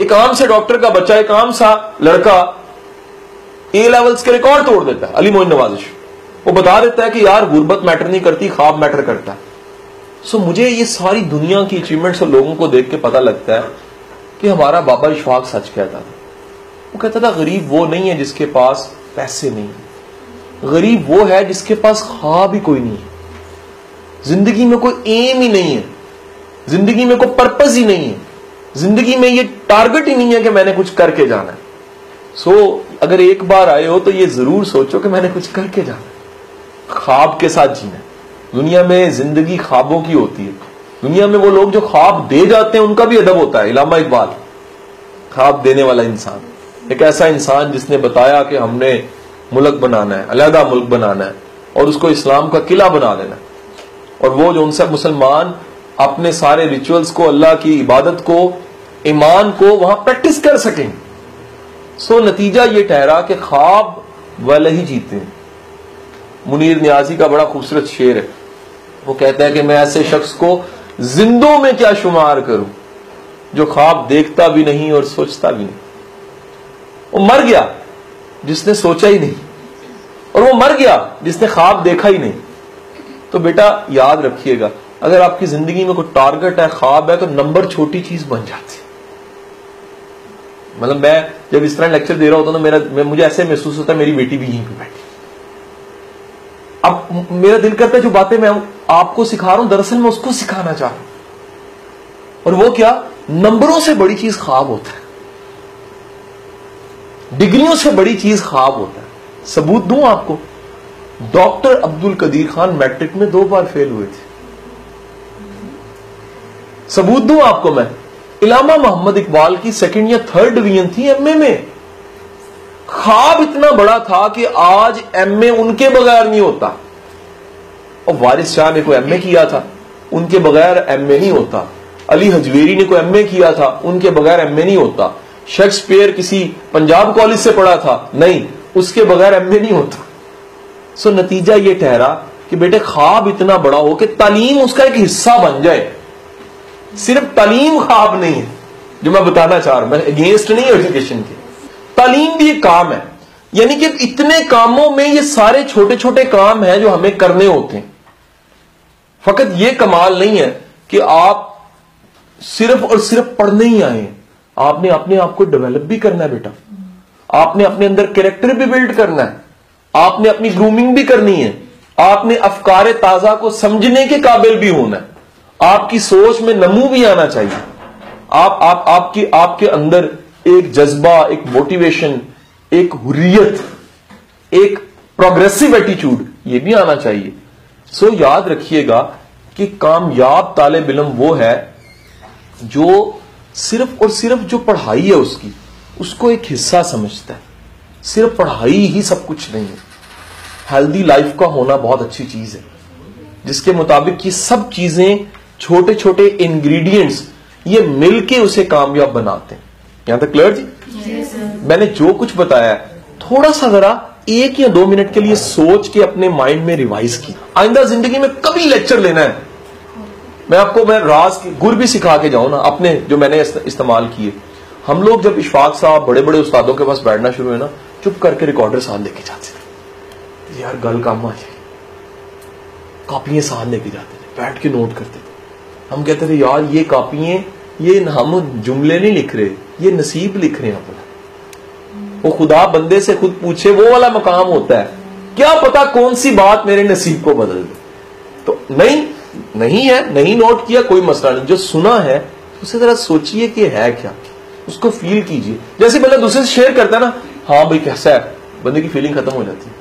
एक आम से डॉक्टर का बच्चा, एक आम सा लड़का ए लेवल्स के रिकॉर्ड तोड़ देता है, अली मोइन नवाजिश। वो बता देता है कि यार, गुर्बत मैटर नहीं करती, ख्वाब मैटर करता है। सो मुझे ये सारी दुनिया की अचीवमेंट्स और लोगों को देख के पता लगता है कि हमारा बाबा इशफाक सच कहता था। वो कहता था, गरीब वो नहीं है जिसके पास पैसे नहीं है। गरीब वो है जिसके पास ख्वाब ही कोई नहीं है। ज़िंदगी में कोई एम ही नहीं है। ज़िंदगी में कोई पर्पज ही नहीं है। ज़िंदगी में ये टारगेट ही नहीं है कि मैंने कुछ करके जाना है। सो so, अगर एक बार आए हो तो ये ज़रूर सोचो कि मैंने कुछ करके जाना है। ख्वाब के साथ जीना दुनिया में ज़िंदगी ख्वाबों की होती है। दुनिया में वो लोग जो ख्वाब दे जाते हैं उनका भी अदब होता है। इलामा इकबाल ख्वाब देने वाला इंसान। एक ऐसा इंसान जिसने बताया कि हमने मुल्क बनाना है अलहदा मुल्क बनाना है और उसको इस्लाम का किला बना देना है। और वो जो उनसे मुसलमान अपने सारे रिचुअल्स को, अल्लाह की इबादत को, ईमान को वहाँ प्रैक्टिस कर सकें। सो नतीजा ये ठहरा कि ख्वाब वाले ही जीते हैं। मुनीर न्याजी का बड़ा खूबसूरत शेर है। वो कहता है कि मैं ऐसे शख्स को जिंदों में क्या शुमार करूँ, जो ख्वाब देखता भी नहीं और सोचता भी नहीं। वो मर गया, जिसने सोचा ही नहीं। और वो मर गया, जिसने ख्वाब देखा ही नहीं। तो बेटा, याद रखिएगा अगर आपकी ज़िंदगी में कोई टारगेट है ख्वाब है तो नंबर छोटी चीज़ बन जाती है। मतलब मैं जब इस तरह लेक्चर दे रहा होता ना मेरा मैं, मुझे ऐसे महसूस होता है मेरी बेटी भी यहीं पे बैठी। अब मेरा दिल करता है जो बातें मैं आपको सिखा रहा हूँ दरअसल मैं उसको सिखाना चाह रहा हूँ। और वो क्या? नंबरों से बड़ी चीज़ ख्वाब होता है। डिग्रियों से बड़ी चीज़ ख्वाब होता है। सबूत दूँ आपको? डॉक्टर अब्दुल कदीर खान मैट्रिक में दो बार फेल हुए थे। सबूत दूँ आपको मैं? इलामा मोहम्मद इकबाल की सेकंड या थर्ड डिवीज़न थी एमए में। ख्वाब इतना बड़ा था कि आज एमए उनके बगैर नहीं होता। और वारिस शाह ने कोई एमए किया था? उनके बगैर एमए नहीं होता। अली हजवेरी ने कोई एमए किया था? उनके बगैर एमए नहीं होता। शेक्सपियर किसी पंजाब कॉलेज से पढ़ा था? नहीं, उसके बगैर एमए नहीं होता। सो नतीजा ये ठहरा कि बेटे ख्वाब इतना बड़ा हो कि तालीम उसका एक हिस्सा बन जाए। सिर्फ़ तालीम ख्वाब नहीं है, जो मैं बताना चाह रहा हूँ, मैं अगेंस्ट नहीं एजुकेशन के। तालीम भी एक काम है, यानी कि इतने कामों में ये सारे छोटे छोटे काम हैं जो हमें करने होते हैं। फकत ये कमाल नहीं है कि आप सिर्फ़ और सिर्फ़ पढ़ने ही आए आपने अपने आप को डेवलप भी करना है बेटा। आपने अपने अंदर कैरेक्टर भी बिल्ड करना है। आपने अपनी ग्रूमिंग भी करनी है। आपने अफकार ताज़ा को समझने के काबिल भी होना है। आपकी सोच में नमू भी आना चाहिए। आप आप, आपकी, आपके अंदर एक जज्बा, एक मोटिवेशन एक हुरियत, एक प्रोग्रेसिव एटीट्यूड ये भी आना चाहिए। सो याद रखिएगा कि कामयाब ताले इलम वो है जो सिर्फ़ और सिर्फ़ जो पढ़ाई है उसकी, उसको एक हिस्सा समझता है। सिर्फ़ पढ़ाई ही सब कुछ नहीं है। हेल्दी लाइफ का होना बहुत अच्छी चीज़ है, जिसके मुताबिक ये सब चीज़ें छोटे छोटे इंग्रेडिएंट्स ये मिलके उसे कामयाब बनाते हैं। यहाँ तक क्लियर जी? Yes, मैंने जो कुछ बताया थोड़ा सा जरा एक या दो मिनट के लिए सोच के अपने माइंड में रिवाइज की। आइंदा ज़िंदगी में कभी लेक्चर लेना है। मैं आपको मैं राज की गुर भी सिखा के जाऊँ ना अपने जो मैंने इस्तेमाल किए। हम लोग जब इशफाक साहब बड़े बड़े उस्तादों के पास बैठना शुरू है ना चुप करके रिकॉर्डर साथ लेके जाते थे। यार गल काम आ जाए। कापियाँ साथ लेके जाते थे बैठ के नोट करते थे। हम कहते थे, यार, ये कापियाँ, ये हम जुमले नहीं लिख रहे, ये नसीब लिख रहे हैं अपना। वो खुदा बंदे से खुद पूछे, वो वाला मकाम होता है। क्या पता कौन सी बात मेरे नसीब को बदल दे? तो नहीं नहीं है, नहीं नोट किया कोई मसला नहीं। जो सुना है, उसे जरा सोचिए कि है क्या। उसको फील कीजिए। जैसे बंदा दूसरे से शेयर करता है ना हाँ भाई, कैसा है? बंदे की फीलिंग खत्म हो जाती है।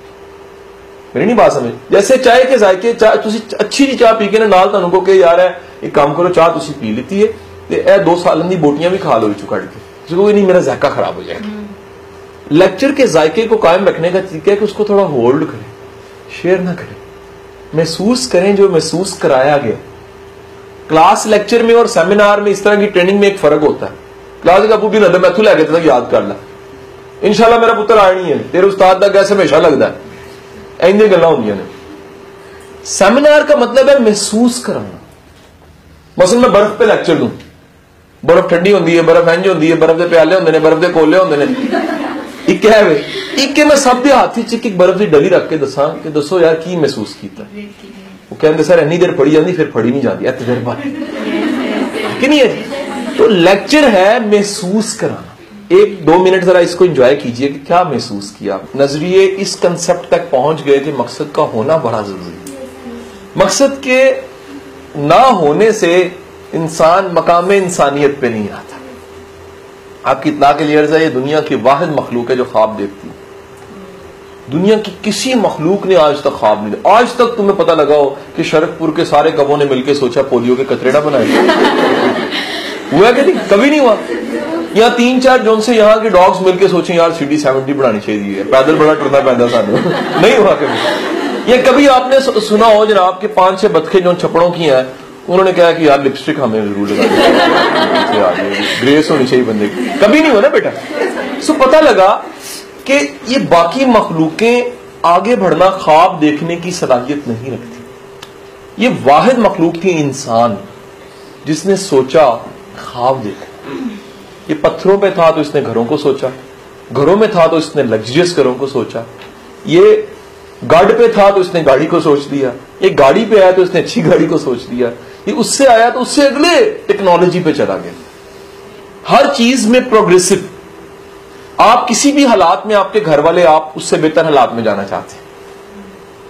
मेरी नहीं बात समझ। जैसे चाय के जायके चाय अच्छी जी चाह पी के ना तुम को यार है एक काम करो चाह तुम पी लीती है ए दो साल की बोटियाँ भी खा लो चु कट के। कोई नहीं मेरा जायका खराब हो जाएगा। लेक्चर के जायके को कायम रखने का तरीका है कि उसको थोड़ा होल्ड करें शेयर ना करें। महसूस करें जो महसूस कराया गया। क्लास लेक्चर में और सेमिनार में इस तरह की ट्रेनिंग में एक फ़र्क होता है। क्लास का भी नदम मैं लैके तक याद कर ला। इनशाला मेरा पुत्र आनी है। तेरे उस्ताद का कैसे हमेशा लगता है। इंज गल सेमिनार का मतलब है महसूस कराना। मसल मैं बर्फ़ पे लैक्चर दू बर्फ़ ठंडी होंगी है, बर्फ़ इंज होंगी है, बर्फ़ के प्याले होंगे ने, बर्फ़ के कोले होंगे ने। एक है वे। एक मैं सब के हाथ च एक बर्फ़ की डली रख के दसा कि दसो यार की महसूस किया वो कहते सर, इन्नी देर फड़ी जाती फिर फड़ी नहीं जाती देर बाद कि नहीं है? तो लेक्चर है महसूस कराना। एक दो मिनट जरा इसको एंजॉय कीजिए कि क्या महसूस किया। नज़रिए इस कंसेप्ट तक पहुँच गए कि मकसद का होना बड़ा ज़रूरी है। मकसद के ना होने से इंसान मकाम इंसानियत पे नहीं आता। आपकी इतना के लिए है ये दुनिया की वाहिद मखलूक है जो ख्वाब देखती है। दुनिया की किसी मखलूक ने आज तक ख्वाब नहीं आज तक तुम्हें पता लगाओ कि शरकपुर के सारे कबों ने मिलकर सोचा पोलियो के कतरेड़ा बनाए। हुआ कि नहीं? कभी नहीं हुआ। या तीन चार जोन से यहाँ के डॉग्स मिलकर सोचे, यार सिटी सेवेंटी बढ़ानी चाहिए पैदल बड़ा टुरना पैदा सानू। नहीं हुआ कभी। ये कभी आपने सुना हो जनाब के पाँच छह बतखे जो छपड़ों की हैं, उन्होंने कहा कि, यार लिपस्टिक हमें ज़रूर लगा ग्रेस होनी चाहिए बंदे की। कभी नहीं हुआ ना बेटा? सो पता लगा कि ये बाकी मखलूकें आगे बढ़ना ख्वाब देखने की सलाहियत नहीं रखती। ये वाहिद मखलूक थी इंसान जिसने सोचा ख्वाब देखा। ये पत्थरों पे था तो इसने घरों को सोचा, घरों में था तो इसने लग्जरियस घरों को सोचा। ये गार्ड पे था तो इसने गाड़ी को सोच दिया ये गाड़ी पे आया तो इसने अच्छी गाड़ी को सोच दिया ये उससे आया तो उससे अगले टेक्नोलॉजी पे चला गया। हर चीज़ में प्रोग्रेसिव आप किसी भी हालात में आपके घर वाले आप उससे बेहतर हालात में जाना चाहते हैं।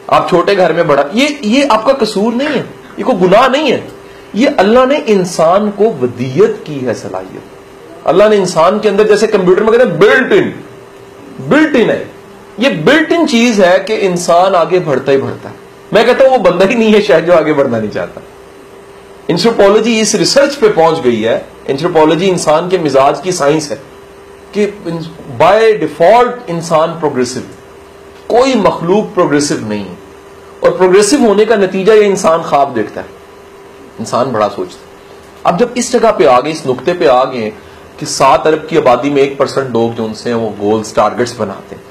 आप छोटे घर में बड़ा, ये ये आपका कसूर नहीं है, ये कोई गुनाह नहीं है। ये अल्लाह ने इंसान को वदीयत की है सलाहियत। अल्लाह ने इंसान के अंदर जैसे कंप्यूटर में कहते हैं बिल्ट इन बिल्ट इन है। ये बिल्ट इन चीज़ है कि इंसान आगे बढ़ता ही बढ़ता है। मैं कहता हूँ, वो बंदा ही नहीं है शायद जो आगे बढ़ना नहीं चाहता। इंथ्रोपोलॉजी इस रिसर्च पे पहुँच गई है। इंथ्रोपोलॉजी इंसान के मिजाज की साइंस है कि बाय डिफ़ॉल्ट इंसान प्रोग्रेसिव कोई मखलूक प्रोग्रेसिव नहीं है। और प्रोग्रेसिव होने का नतीजा ये इंसान ख्वाब देखता है। इंसान बड़ा सोचता है। अब जब इस जगह पे आ गए, इस नुक्ते पे आ गए कि सात अरब की आबादी में एक परसेंट लोग जो उनसे वो गोल्स टारगेट्स बनाते हैं।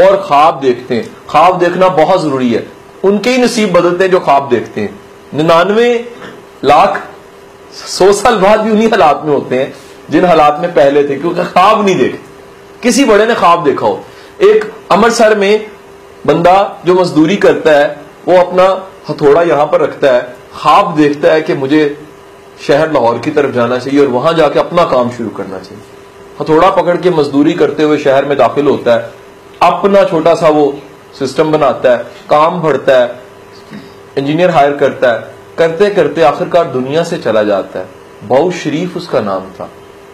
और ख्वाब देखते हैं। ख्वाब देखना बहुत ज़रूरी है। उनके ही नसीब बदलते हैं जो ख्वाब देखते हैं। निन्यानवे लाख सौ साल बाद भी उन्हीं हालात में होते हैं, जिन हालात में पहले थे, क्योंकि ख्वाब नहीं देखते किसी बड़े ने ख्वाब देखा हो। एक अमृतसर में बंदा जो मजदूरी करता है, वो अपना हथौड़ा यहाँ पर रखता है। ख्वाब देखता है कि मुझे शहर लाहौर की तरफ़ जाना चाहिए और वहाँ जाके अपना काम शुरू करना चाहिए। हथौड़ा पकड़ के मजदूरी करते हुए शहर में दाखिल होता है, अपना छोटा सा वो सिस्टम बनाता है, काम भरता है इंजीनियर हायर करता है करते करते आखिरकार दुनिया से चला जाता है। बहु शरीफ उसका नाम था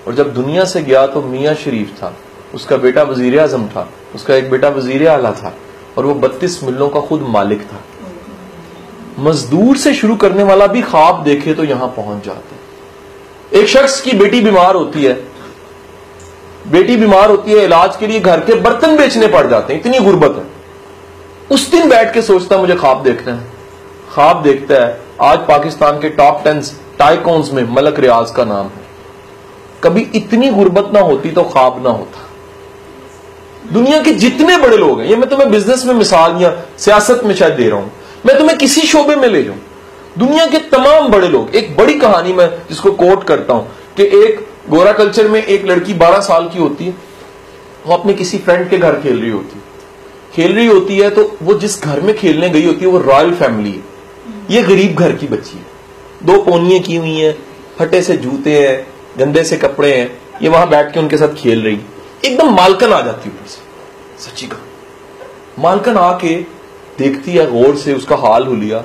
और जब दुनिया से गया तो मियाँ शरीफ था, उसका बेटा वज़ीर आज़म था, उसका एक बेटा वज़ीर आला था और वो बत्तीस मिलों का खुद मालिक था। मजदूर से शुरू करने वाला भी ख्वाब देखे तो यहाँ पहुँच जाते एक शख्स की बेटी बीमार होती है। बेटी बीमार होती है, इलाज के लिए घर के बर्तन बेचने पड़ जाते हैं। इतनी गुर्बत है। उस दिन बैठ के सोचता है, मुझे ख्वाब देखना है। ख्वाब देखता है, आज पाकिस्तान के टॉप टेन टाइकॉन्स में मलक रियाज का नाम है। कभी इतनी गुर्बत ना होती तो ख्वाब ना होता। दुनिया के जितने बड़े लोग हैं, ये मैं तुम्हें बिज़नेस में मिसाल या सियासत में शायद दे रहा हूँ। मैं तुम्हें किसी शोबे में ले जाऊँ। दुनिया के तमाम बड़े लोग, एक बड़ी कहानी में जिसको कोट करता हूँ कि एक गोरा कल्चर में एक लड़की 12 साल की होती है, वो अपने किसी फ्रेंड के घर खेल रही होती है। खेल रही होती है तो वो जिस घर में खेलने गई होती है, वो रॉयल फैमिली है। ये गरीब घर की बच्ची है। दो पोनियाँ की हुई हैं, फटे से जूते हैं, गंदे से कपड़े हैं, ये वहाँ बैठ के उनके साथ खेल रही। एकदम मालकन आ जाती ऊपर से। सच्ची का मालकन आके देखती है, गौर से उसका हाल हुलिया,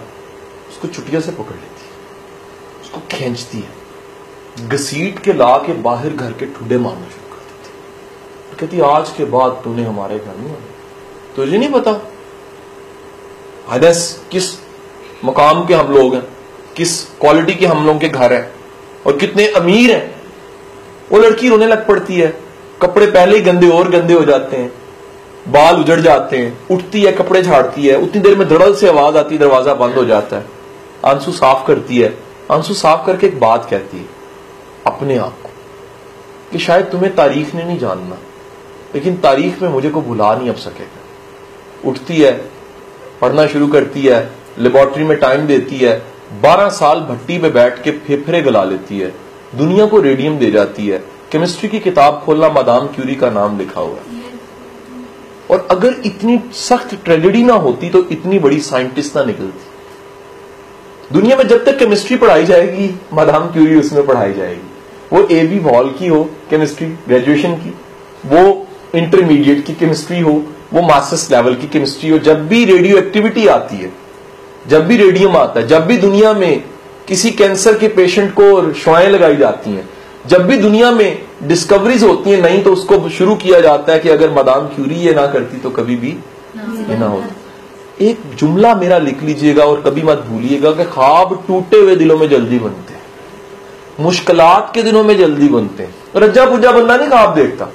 उसको चुटिया से पकड़ लेती है, उसको खींचती है, घसीट के ला के बाहर घर के ठुडे मारना शुरू कर देती तो कहती आज के बाद तूने हमारे घर नहीं आना। तुझे नहीं पता? हदस किस मकाम के हम लोग हैं, किस क्वालिटी के हम लोगों के घर हैं, और कितने अमीर हैं। वो लड़की रोने लग पड़ती है, कपड़े पहले ही गंदे और गंदे हो जाते हैं। बाल उजड़ जाते हैं, उठती है, कपड़े झाड़ती है, उतनी देर में धड़ल से आवाज़ आती है, दरवाज़ा बंद हो जाता है। आँसू साफ़ करती है। आँसू साफ़ करके एक बात कहती है, अपने आप को, कि शायद तुम्हें तारीख ने नहीं जानना, लेकिन तारीख में मुझे को भुला नहीं अब सकेगा। उठती है, पढ़ना शुरू करती है लेबोरेटरी में टाइम देती है, बारह साल भट्टी पे बैठ के फेफड़े गला लेती है, दुनिया को रेडियम दे जाती है केमिस्ट्री की किताब खोलना मादाम क्यूरी का नाम लिखा हुआ है। और अगर इतनी सख्त ट्रेजेडी ना होती तो इतनी बड़ी साइंटिस्ट ना निकलती। दुनिया में जब तक केमिस्ट्री पढ़ाई जाएगी मादाम क्यूरी उसमें पढ़ाई जाएगी। वो ए बी वॉल की हो, केमिस्ट्री ग्रेजुएशन की, वो इंटरमीडिएट की केमिस्ट्री हो, वो मास्टर्स लेवल की केमिस्ट्री हो, जब भी रेडियो एक्टिविटी आती है, जब भी रेडियम आता है, जब भी दुनिया में किसी कैंसर के पेशेंट को श्वाएँ लगाई जाती हैं जब भी दुनिया में डिस्कवरीज होती है, नहीं तो उसको शुरू किया जाता है कि अगर मदाम क्यूरी ये ना करती तो कभी भी ये ना होता एक जुमला मेरा लिख लीजिएगा और कभी मत भूलिएगा कि ख्वाब टूटे हुए दिलों में जल्दी बनते हैं। मुश्किलात के दिनों में जल्दी बनते हैं। रज्जा पुज्जा बंदा नहीं ख्वाब देखता।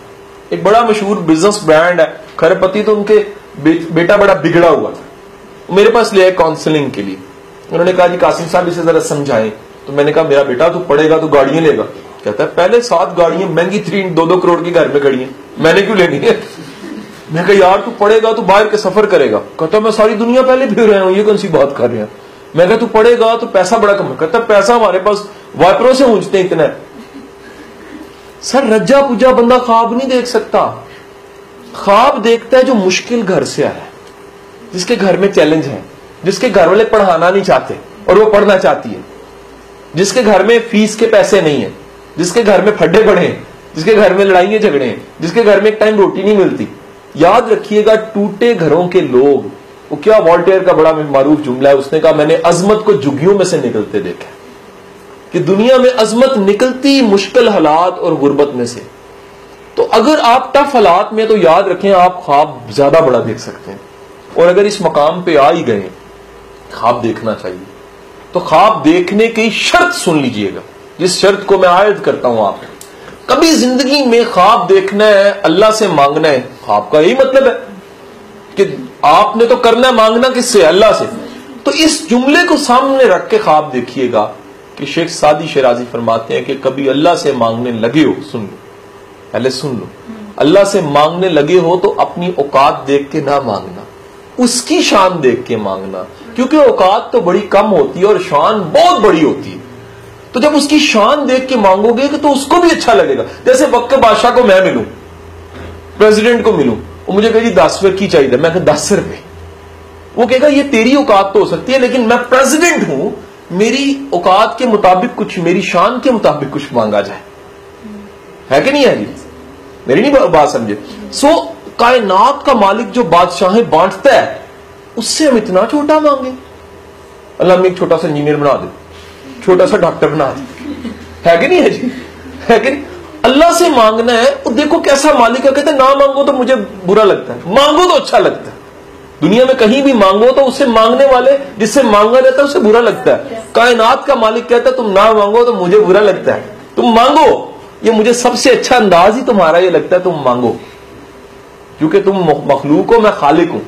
एक बड़ा मशहूर बिज़नेस ब्रांड है, खरपति तो उनके बेटा बड़ा बिगड़ा हुआ था। मेरे पास ले आए काउंसलिंग के लिए। उन्होंने कहा जी, कासिम साहब, इसे जरा समझाएँ। तो मैंने कहा, मेरा बेटा तू पढ़ेगा तो गाड़ियाँ लेगा। कहता है, पहले सात गाड़ियाँ, महँगी थ्री दो दो करोड़ की घर में खड़ी हैं। मैंने क्यों लेनी है? मैं कहा, यार, तू पढ़ेगा तो बाहर के सफ़र करेगा। कहता मैं सारी दुनिया पहले फिर रहा हूँ, ये कौन सी बात कर रहे हैं? मैं कहा, तू पढ़ेगा तो पैसा बड़ा कम कहता पैसा हमारे पास वाइपरों से ऊंचते इतना। है सर रज्जा पुज्जा बंदा ख्वाब नहीं देख सकता। ख्वाब देखता है जो मुश्किल घर से आया है, जिसके घर में चैलेंज है, जिसके घर वाले पढ़ाना नहीं चाहते, और वो पढ़ना चाहती है, जिसके घर में फ़ीस के पैसे नहीं है। जिसके घर में फड्डे पड़े हैं, जिसके घर में लड़ाइयाँ झगड़े हैं, जिसके घर में एक टाइम रोटी नहीं मिलती। याद रखिएगा, टूटे घरों के लोग, वो क्या वॉल्टेयर का बड़ा मारूफ जुमला है, उसने कहा, मैंने अजमत को जुगियों में से निकलते देखा कि दुनिया में अजमत निकलती मुश्किल हालात और गुर्बत में से। तो अगर आप टफ हालात में तो याद रखें, आप ख्वाब ज़्यादा बड़ा देख सकते हैं। और अगर इस मकाम पे आ ही गए, ख्वाब देखना चाहिए। तो ख्वाब देखने की शर्त सुन लीजिएगा। जिस शर्त को मैं आयद करता हूँ आप। कभी ज़िंदगी में ख्वाब देखना है, अल्लाह से मांगना है, ख्वाब का यही मतलब है कि आपने तो करना है, मांगना किससे अल्लाह से। तो इस जुमले को सामने रख के ख्वाब देखिएगा कि शेख सादी शेराजी फरमाते हैं कि कभी अल्लाह से मांगने लगे हो, सुन लो, पहले सुन लो। अल्लाह से मांगने लगे हो तो अपनी औकात देख के ना मांगना, उसकी शान देख के मांगना, क्योंकि औकात तो बड़ी कम होती है और शान बहुत बड़ी होती है। तो जब उसकी शान देख के मांगोगे तो उसको भी अच्छा लगेगा। जैसे वक्त बादशाह को मैं मिलूं प्रेसिडेंट को मिलूं वो मुझे कहे दस रुपए की चाहिए? मैं दस रुपए वो कहेगा, ये तेरी औकात तो हो सकती है, लेकिन मैं प्रेसिडेंट हूँ। मेरी औकात के मुताबिक कुछ, मेरी शान के मुताबिक कुछ मांगा जाए। है कि नहीं, है जी? मेरी नहीं बात समझे। सो कायनात का मालिक जो बादशाहें बांटता है, उससे हम इतना छोटा मांगे। अल्लाह में एक छोटा सा इंजीनियर बना दे। छोटा सा डॉक्टर बना। है कि नहीं है जी? है कि अल्लाह से मांगना है, और देखो कैसा मालिक है, कहते ना मांगो तो मुझे बुरा लगता है। मांगो तो अच्छा लगता है। दुनिया में कहीं भी मांगो तो उससे मांगने वाले, जिससे मांगा रहता है, उसे बुरा लगता है। कायनात का मालिक कहता है, तुम ना मांगो तो मुझे बुरा लगता है। तुम मांगो, ये मुझे सबसे अच्छा अंदाज ही तुम्हारा ये लगता है, तुम मांगो। क्योंकि तुम मखलूक हो, मैं खालिक हूँ।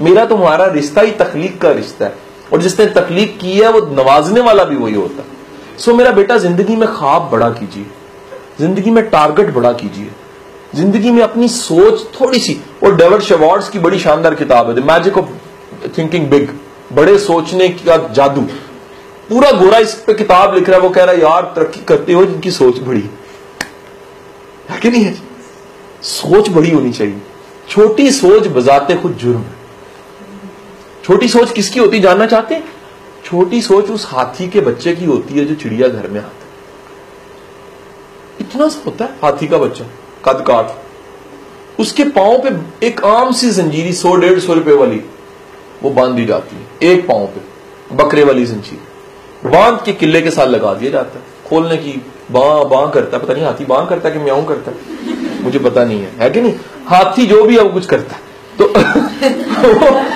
मेरा तुम्हारा रिश्ता ही तखलीक का रिश्ता है। और जिसने तकलीफ़ की है, वो नवाजने वाला भी वही होता। है सो मेरा बेटा, ज़िंदगी में ख्वाब बड़ा कीजिए। ज़िंदगी में टारगेट बड़ा कीजिए। ज़िंदगी में अपनी सोच थोड़ी सी और डेवर्ड शेवार्ड्स की बड़ी शानदार किताब है the magic of thinking big बड़े सोचने का जादू। पूरा गोरा इस पे किताब लिख रहा है, वो कह रहा है, यार, तरक्की करते हो, जिनकी सोच बड़ी है। कि नहीं है सोच बड़ी होनी चाहिए। छोटी सोच बजाते खुद जुर्म है। छोटी सोच किसकी होती जानना चाहते हैं? छोटी सोच उस हाथी के बच्चे की होती है जो चिड़िया घर में आता इतना सा होता है हाथी का बच्चा कद काट उसके पाँव पे एक आम सी जंजीरी सौ, डेढ़ सौ रुपए वाली, वो बाँध दी जाती है, एक पाँव पे, बकरे वाली जंजीर। बाँध के किले के साथ लगा दिया जाता है। खोलने की बां बां करता है, पता नहीं, हाथी बां करता है कि म्याऊ करता है? मुझे पता नहीं है। है कि नहीं? हाथी जो भी है, वो कुछ करता है। तो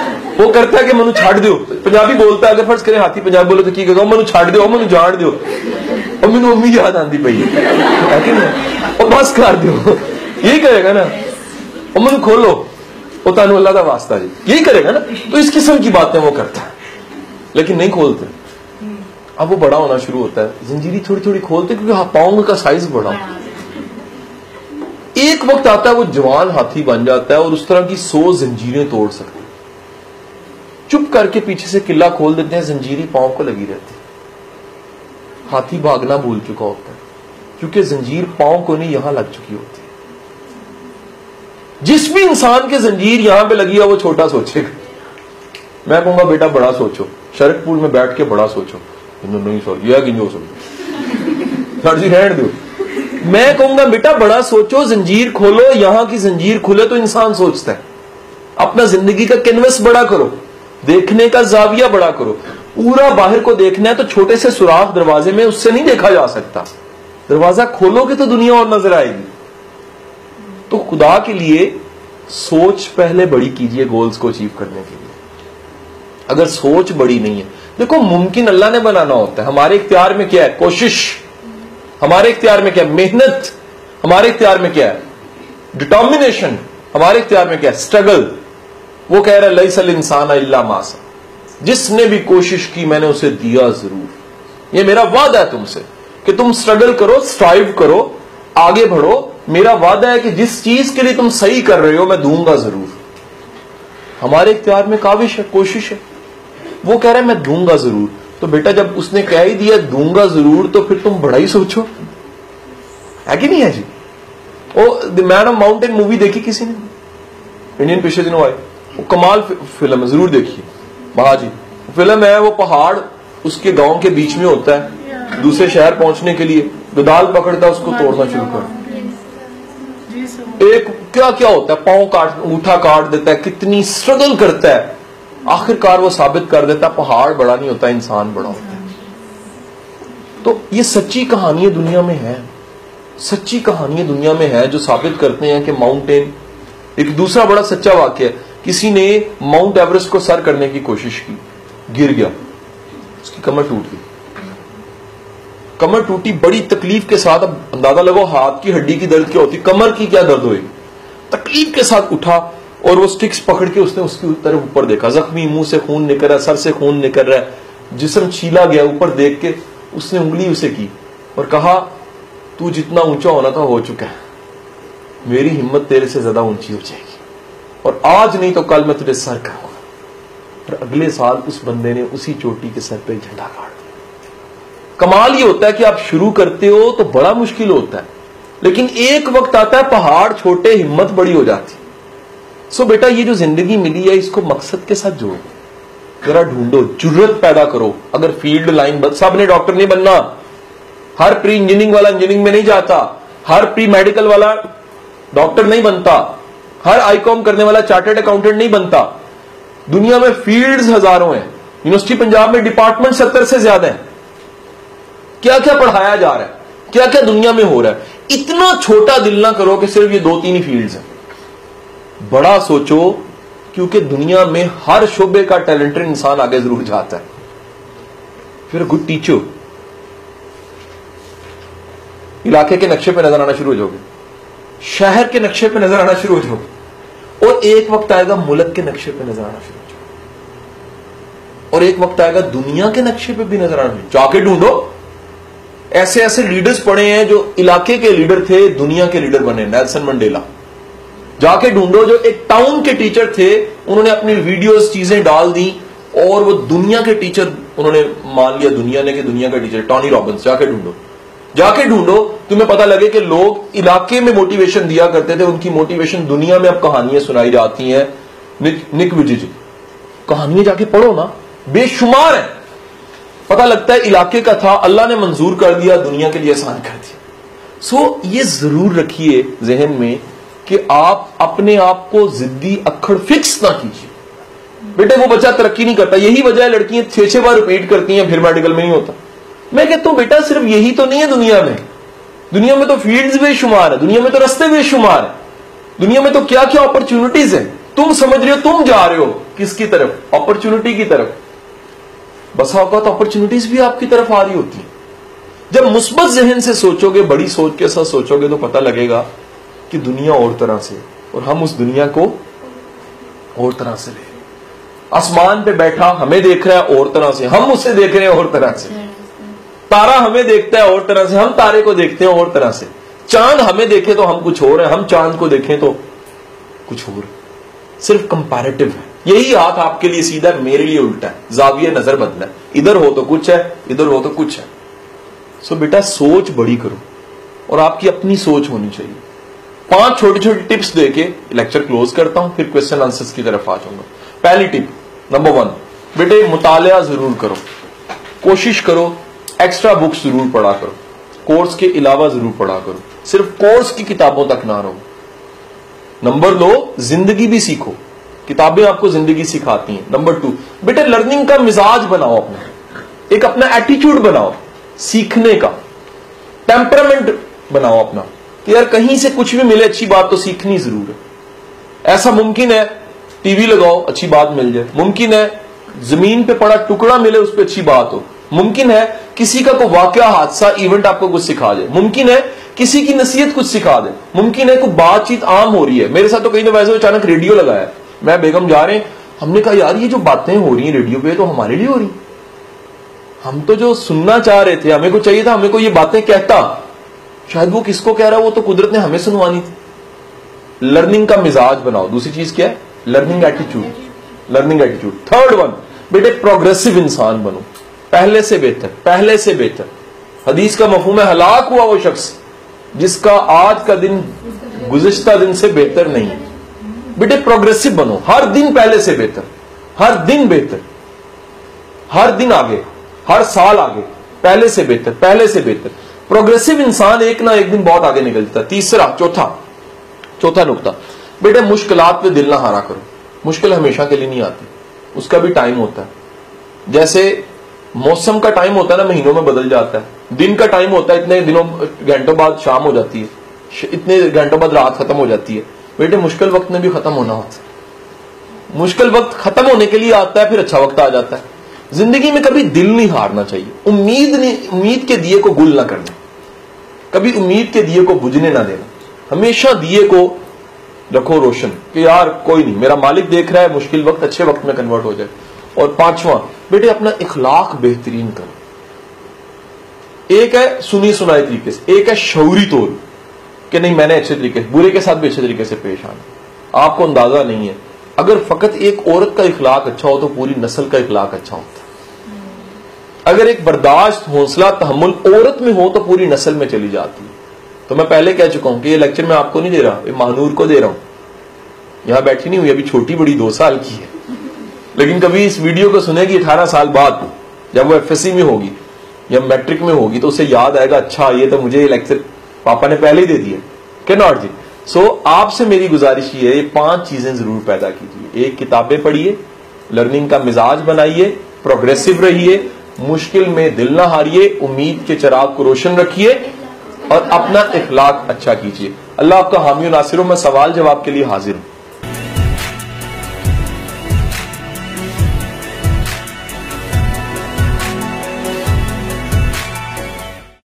वो करता है कि मनु छाड़ दो पंजाबी बोलता है अगर फ़र्ज़ करें हाथी पंजाबी बोलो तो की कहो मनु छाड़ दो मनु जान दो और मैंने मम्मी याद आती पई है। और बस कर दो यही करेगा ना? और मनु खोलो। वो तानू अल्लाह का वास्ता जी। यही करेगा ना? तो इस किस्म की बातें वो करता है। लेकिन नहीं खोलते। अब वो बड़ा होना शुरू होता है। जंजीरी थोड़ी थोड़ी खोलते क्योंकि हाँ, पाओंग का साइज़ बड़ा एक वक्त आता है वो जवान हाथी बन जाता है और उस तरह की सौ जंजीरें तोड़ सकता है। चुप करके पीछे से किला खोल देते हैं, जंजीरी पाँव को लगी रहती हाथी भागना भूल चुका होता है, क्योंकि जंजीर पाँव को नहीं, यहाँ लग चुकी होती जिस भी इंसान के जंजीर यहाँ पे लगी है, वो छोटा सोचेगा। मैं कहूँगा, बेटा, बड़ा सोचो। शरक पूल में बैठ के बड़ा सोचो। नहीं सोच यह कि सोचो सर जी, रहने दो। मैं कहूँगा, बेटा, बड़ा सोचो, जंजीर खोलो। यहाँ की जंजीर खुले तो इंसान सोचता है। अपना ज़िंदगी का कैनवस बड़ा करो। देखने का जाविया बड़ा करो। पूरा बाहर को देखना है तो छोटे से सुराख दरवाजे में उससे नहीं देखा जा सकता। दरवाज़ा खोलोगे तो दुनिया और नज़र आएगी। तो खुदा के लिए सोच पहले बड़ी कीजिए गोल्स को अचीव करने के लिए। अगर सोच बड़ी नहीं है। देखो, मुमकिन अल्लाह ने बनाना होता है। हमारे इख्तियार में क्या है? कोशिश। हमारे इख्तियार में क्या है? मेहनत। हमारे इख्तियार में क्या है? डिटर्मिनेशन हमारे इख्तियार में क्या है? स्ट्रगल वो कह रहा है लई सल इंसान मासा जिसने भी कोशिश की, मैंने उसे दिया ज़रूर। ये मेरा वादा है तुमसे कि तुम स्ट्रगल करो स्ट्राइव करो, आगे बढ़ो। मेरा वादा है कि जिस चीज़ के लिए तुम सही कर रहे हो, मैं दूँगा ज़रूर। हमारे इख्तियार में काविश है, कोशिश है। वो कह रहे है, मैं दूँगा ज़रूर। तो बेटा, जब उसने कह ही दिया, दूँगा ज़रूर तो फिर तुम बड़ा ही सोचो। है कि नहीं है जी? ओ, the man of mountain movie देखी किसी ने? इंडियन पिछले दिनों वो कमाल फ़िल्म है ज़रूर देखिए। महा जी फ़िल्म है वो पहाड़ उसके गाँव के बीच में होता है दूसरे शहर पहुँचने के लिए। गदाल पकड़ता है उसको तोड़ना शुरू कर। एक क्या क्या होता है? पाँव काट ऊठा काट देता है कितनी स्ट्रगल करता है। आखिरकार वो साबित कर देता है पहाड़ बड़ा नहीं होता इंसान बड़ा होता है। तो ये सच्ची कहानियाँ दुनिया में है। सच्ची कहानियाँ दुनिया में है जो साबित करते हैं कि माउंटेन एक दूसरा बड़ा सच्चा वाक्य है। किसी ने माउंट एवरेस्ट को सर करने की कोशिश की, गिर गया। उसकी कमर टूट गई। कमर टूटी, बड़ी तकलीफ़ के साथ अब अंदाज़ा लगो हाथ की, हड्डी की दर्द क्या होती, कमर की क्या दर्द होगी? तकलीफ़ के साथ उठा और वो स्टिक्स पकड़ के उसने उसकी तरफ़ ऊपर देखा। जख्मी मुँह से खून निकल रहा है, सर से खून निकल रहा है। जिसम छीला गया, ऊपर देख के उसने उंगली उसे की और कहा, तू जितना ऊँचा होना था, हो चुका है। मेरी हिम्मत तेरे से ज़्यादा ऊँची हो जाएगी। और आज नहीं तो कल मैं तुझे सर करूँगा। और अगले साल उस बंदे ने उसी चोटी के सर पे झंडा गाड़ दिया। कमाल ये होता है कि आप शुरू करते हो तो बड़ा मुश्किल होता है, लेकिन एक वक्त आता है पहाड़ छोटे, हिम्मत बड़ी हो जाती। सो बेटा, ये जो ज़िंदगी मिली है, इसको मकसद के साथ जोड़ो। जरा ढूंढो, ज़रूरत पैदा करो। अगर फ़ील्ड लाइन सबने डॉक्टर नहीं बनना। हर प्री इंजीनियरिंग वाला इंजीनियरिंग में नहीं जाता। हर प्री मेडिकल वाला डॉक्टर नहीं बनता। हर आईकॉम करने वाला चार्टर्ड अकाउंटेंट नहीं बनता। दुनिया में फील्ड्स हज़ारों हैं। यूनिवर्सिटी पंजाब में डिपार्टमेंट सत्तर से ज़्यादा है। क्या क्या पढ़ाया जा रहा है? क्या क्या दुनिया में हो रहा है? इतना छोटा दिल ना करो कि सिर्फ़ ये दो तीन ही फ़ील्ड हैं। बड़ा सोचो, क्योंकि दुनिया में हर शोबे का टैलेंटेड इंसान आगे ज़रूर जाता है। फिर गुड टीचर इलाके के नक्शे पे नज़र आना शुरू हो जाओगे। शहर के नक्शे पे नज़र आना शुरू हो जाओगे। और एक वक्त आएगा मुल्क के नक्शे पे नज़र आना शुरू और एक वक्त आएगा दुनिया के नक्शे पे भी नज़र आना जाके ढूंढो। ऐसे ऐसे लीडर्स पड़े हैं जो इलाके के लीडर थे, दुनिया के लीडर बने नेल्सन मंडेला जाके ढूंढो जो एक टाउन के टीचर थे, उन्होंने अपनी वीडियोस चीज़ें डाल दी, और वो दुनिया के टीचर उन्होंने मान लिया, दुनिया ने कि दुनिया का टीचर टॉनी रॉबिन्स जाके ढूंढो। जाके ढूंढो तुम्हें पता लगे कि लोग इलाके में मोटिवेशन दिया करते थे उनकी मोटिवेशन दुनिया में अब कहानियाँ सुनाई जाती हैं। निक, निक विजिज कहानियाँ जाके पढ़ो ना बेशुमार है। पता लगता है इलाके का था अल्लाह ने मंजूर कर दिया दुनिया के लिए आसान कर दिया। सो ये ज़रूर रखिए जहन में कि आप अपने आप को जिद्दी अखड़ फिक्स ना कीजिए। बेटे वो बच्चा तरक्की नहीं करता यही वजह लड़कियाँ छह छह बार रिपीट करती हैं फिर मेडिकल में नहीं होता। मैं कहता हूँ, बेटा, सिर्फ़ यही तो नहीं है दुनिया में। दुनिया में तो फील्ड्स बेशुमार है, दुनिया में तो रस्ते बेशुमार है। दुनिया में तो क्या क्या अपॉर्चुनिटीज़ है? तुम समझ रहे हो, तुम जा रहे हो किसकी तरफ़? अपॉर्चुनिटी की तरफ़। बसा तो अपॉर्चुनिटीज़ भी आपकी तरफ़ आ रही होती है। जब मुस्बत जहन से सोचोगे, बड़ी सोच के साथ सोचोगे तो पता लगेगा कि दुनिया और तरह से और हम उस दुनिया को और तरह से ले आसमान पे बैठा, हमें देख रहा है और तरह से हम उसे देख रहे हैं और तरह से। तारा हमें देखता है और तरह से, हम तारे को देखते हैं और तरह से। चाँद हमें देखे तो हम कुछ और है, हम चाँद को देखें तो कुछ और। सिर्फ़ कंपैरेटिव है। यही हाथ आपके लिए सीधा मेरे लिए उल्टा है। जाविया नज़र बदला है। इधर हो तो कुछ है, इधर हो तो कुछ है। सो बेटा, सोच बड़ी करो। और आपकी अपनी सोच होनी चाहिए। पाँच छोटी छोटी टिप्स देके लेक्चर क्लोज करता हूँ, फिर क्वेश्चन आंसर्स की तरफ़ आ जाऊँगा। पहली टिप, नंबर वन, बेटे, मुतालिया ज़रूर करो। कोशिश करो एक्स्ट्रा बुक्स ज़रूर पढ़ा करो। कोर्स के अलावा ज़रूर पढ़ा करो। सिर्फ़ कोर्स की किताबों तक ना रहो। नंबर दो, ज़िंदगी भी सीखो। किताबें आपको ज़िंदगी सिखाती हैं। नंबर टू बेटे लर्निंग का मिजाज बनाओ अपना। एक अपना एटीट्यूड बनाओ। सीखने का। टेम्परामेंट बनाओ अपना। यार, कहीं से कुछ भी मिले, अच्छी बात तो सीखनी ज़रूर है। ऐसा मुमकिन है टीवी लगाओ, अच्छी बात मिल जाए। मुमकिन है, ज़मीन पे पड़ा टुकड़ा मिले, उस पर अच्छी बात हो। मुमकिन है किसी का कोई वाक्य हादसा इवेंट आपको कुछ सिखा दे। मुमकिन है किसी की नसीहत कुछ सिखा दे। मुमकिन है कोई बातचीत आम हो रही है। मेरे साथ तो कहीं ना वैसे अचानक रेडियो लगाया मैं बेगम जा रहे हैं। हमने कहा, यार, ये जो बातें हो रही हैं रेडियो पे तो हमारे लिए हो रही हम तो जो सुनना चाह रहे थे, हमें को चाहिए था, हमें को ये बातें कहता। शायद वो किसको कह रहा है, वो तो कुदरत ने हमें सुनवानी थी। लर्निंग का मिजाज बनाओ। दूसरी चीज़ क्या है? Learning attitude learning attitude third one बेटे प्रोग्रेसिव इंसान बनो। पहले से बेहतर, पहले से बेहतर। हदीस का मफहूम हलाक हुआ वो शख्स, जिसका आज का दिन, गुजश्ता दिन से बेहतर नहीं है। बेटे प्रोग्रेसिव बनो, हर दिन पहले से बेहतर, हर दिन बेहतर, हर दिन आगे, हर साल आगे, पहले से बेहतर, पहले से बेहतर। प्रोग्रेसिव इंसान एक ना एक दिन बहुत आगे निकल जाता तीसरा, चौथा चौथा नुकता। बेटे, मुश्किलात पे दिल ना हारा करो। मुश्किल हमेशा के लिए नहीं आती। उसका भी टाइम होता है। जैसे मौसम का टाइम होता है ना, महीनों में बदल जाता है। दिन का टाइम होता है, इतने दिनों, घंटों बाद शाम हो जाती है। इतने घंटों बाद रात खत्म हो जाती है। बेटे, मुश्किल वक्त में भी खत्म होना होता है। मुश्किल वक्त खत्म होने के लिए आता है, फिर अच्छा वक्त आ जाता है। ज़िंदगी में कभी दिल नहीं हारना चाहिए। उम्मीद नहीं उम्मीद के दिए को गुल ना करना। कभी उम्मीद के दिए को बुझने ना देना। हमेशा दिए को रखो रोशन, कि यार कोई नहीं, मेरा मालिक देख रहा है, मुश्किल वक्त, अच्छे वक्त में कन्वर्ट हो जाए। और पांचवा, बेटे अपना इखलाक बेहतरीन करो। एक है सुनी सुनाई तरीके से, एक है शौरी तौर। कि नहीं, मैंने अच्छे तरीके से, बुरे के साथ भी अच्छे तरीके से पेश आना। आपको अंदाज़ा नहीं है। अगर फकत एक औरत का इखलाक अच्छा हो तो पूरी नस्ल का इखलाक अच्छा होता अगर एक बर्दाश्त, हौसला तहमुल औरत में हो तो पूरी नस्ल में चली जाती है। तो मैं पहले कह चुका हूँ कि ये लेक्चर मैं आपको नहीं दे रहा, ये महानूर को दे रहा हूँ। यहाँ बैठी नहीं हुई, अभी छोटी बड़ी दो साल की है। लेकिन कभी इस वीडियो को सुनेगी अठारह साल बाद जब वो एफएससी में होगी या मैट्रिक में होगी तो उसे याद आएगा अच्छा ये तो मुझे लेक्चर पापा ने पहले ही दे दिया के नॉट जी सो so, आपसे मेरी गुजारिश ये है पाँच चीज़ें ज़रूर पैदा कीजिए। एक किताबें पढ़िए लर्निंग का मिजाज बनाइए प्रोग्रेसिव रहिए मुश्किल में दिल ना हारिए उम्मीद के चराग को रोशन रखिए और अपना इखलाक अच्छा कीजिए। अल्लाह आपका हामी नासिरों में सवाल जवाब के लिए हाजिर हूँ।